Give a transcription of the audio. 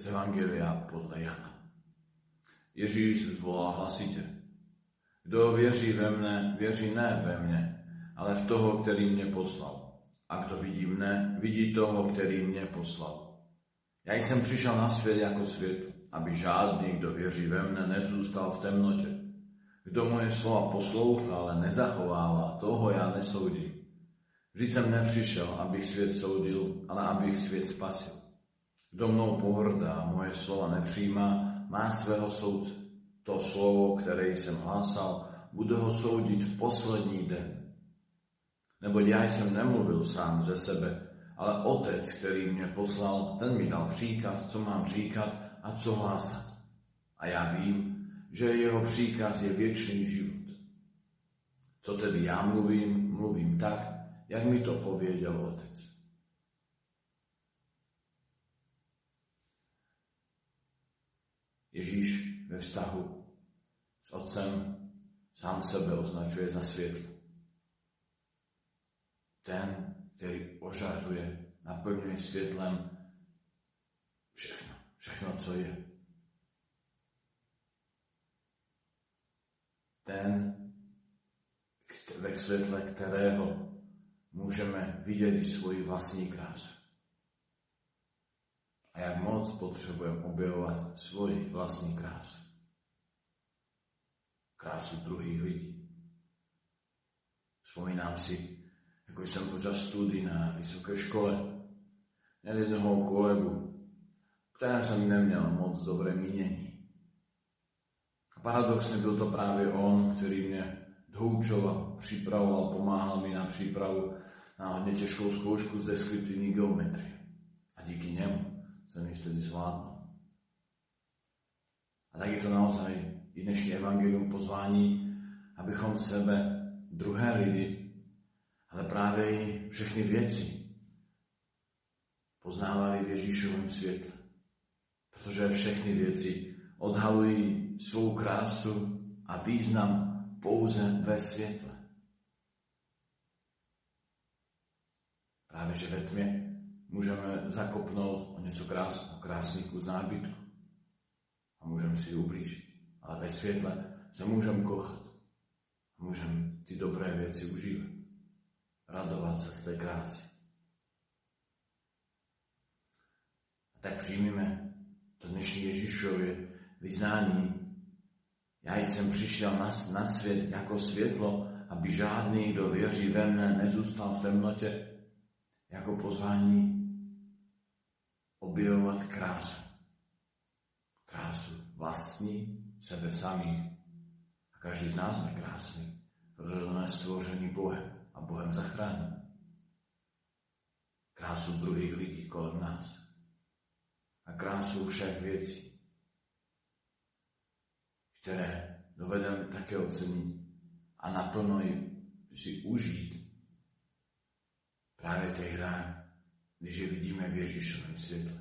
z Evangelia podle Jana. Ježíš zvolá hlasitě. Kdo věří ve mne, věří ne ve mne, ale v toho, který mě poslal. A kdo vidí mne, vidí toho, který mě poslal. Já jsem přišel na svět jako svět, aby žádný, kdo věří ve mne, nezůstal v temnotě. Kdo moje slova poslouchá, ale nezachovává, toho já nesoudím. Vždyť jsem nepřišel, abych svět soudil, ale abych svět spasil. Kdo mnou pohrdá, moje slova nepřijímá, má svého soudce. To slovo, které jsem hlásal, bude ho soudit v poslední den. Neboť já jsem nemluvil sám ze sebe, ale otec, který mě poslal, ten mi dal příkaz, co mám říkat a co hlásat. A já vím, že jeho příkaz je věčný život. Co tedy já mluvím, mluvím tak, jak mi to pověděl otec. Ježíš ve vztahu s otcem sám sebe označuje za světlo. Ten, který ožařuje, naplňuje světlem všechno, všechno, co je. Ten, ve světle kterého můžeme vidět i svoji vlastní krásu. A jak moc potřebujeme objevovat svoji vlastní krásu. Krásu druhých lidí. Vzpomínám si, jako jsem počas studií na vysoké škole měl jednoho kolegu, kterém jsem neměl moc dobré mínění. A paradoxně byl to právě on, který mě doučoval, připravoval, pomáhal mi na přípravu na hodně těžkou zkoušku z deskriptivní geometrie. Zvládnul. A tak je to naozaj i dnešní evangelium pozvání, abychom sebe, druhé lidi, ale právě i všechny věci poznávali v Ježíšovém světle. Protože všechny věci odhalují svou krásu a význam pouze ve světle. Právě, že ve tmě můžeme zakopnout o něco krásného, krásný kus nábytku a můžeme si ublížit. Ale ve světle se můžeme kochat a můžeme ty dobré věci užívat. Radovat se z té krásy. A tak přijmeme to dnešní Ježíšově vyznání. Já jsem přišel na, na svět jako světlo, aby žádný, kdo věří ve mne, nezůstal v temnotě, jako pozvání objevovat krásu. Krásu vlastní, sebe samý. A každý z nás je krásný, protože on je stvořený Bohem a Bohem zachrání. Krásu druhých lidí kolem nás. A krásu všech věcí, které dovedeme také ocenit a naplno si užít právě hrání, když je vidíme v Ježíšovém světle.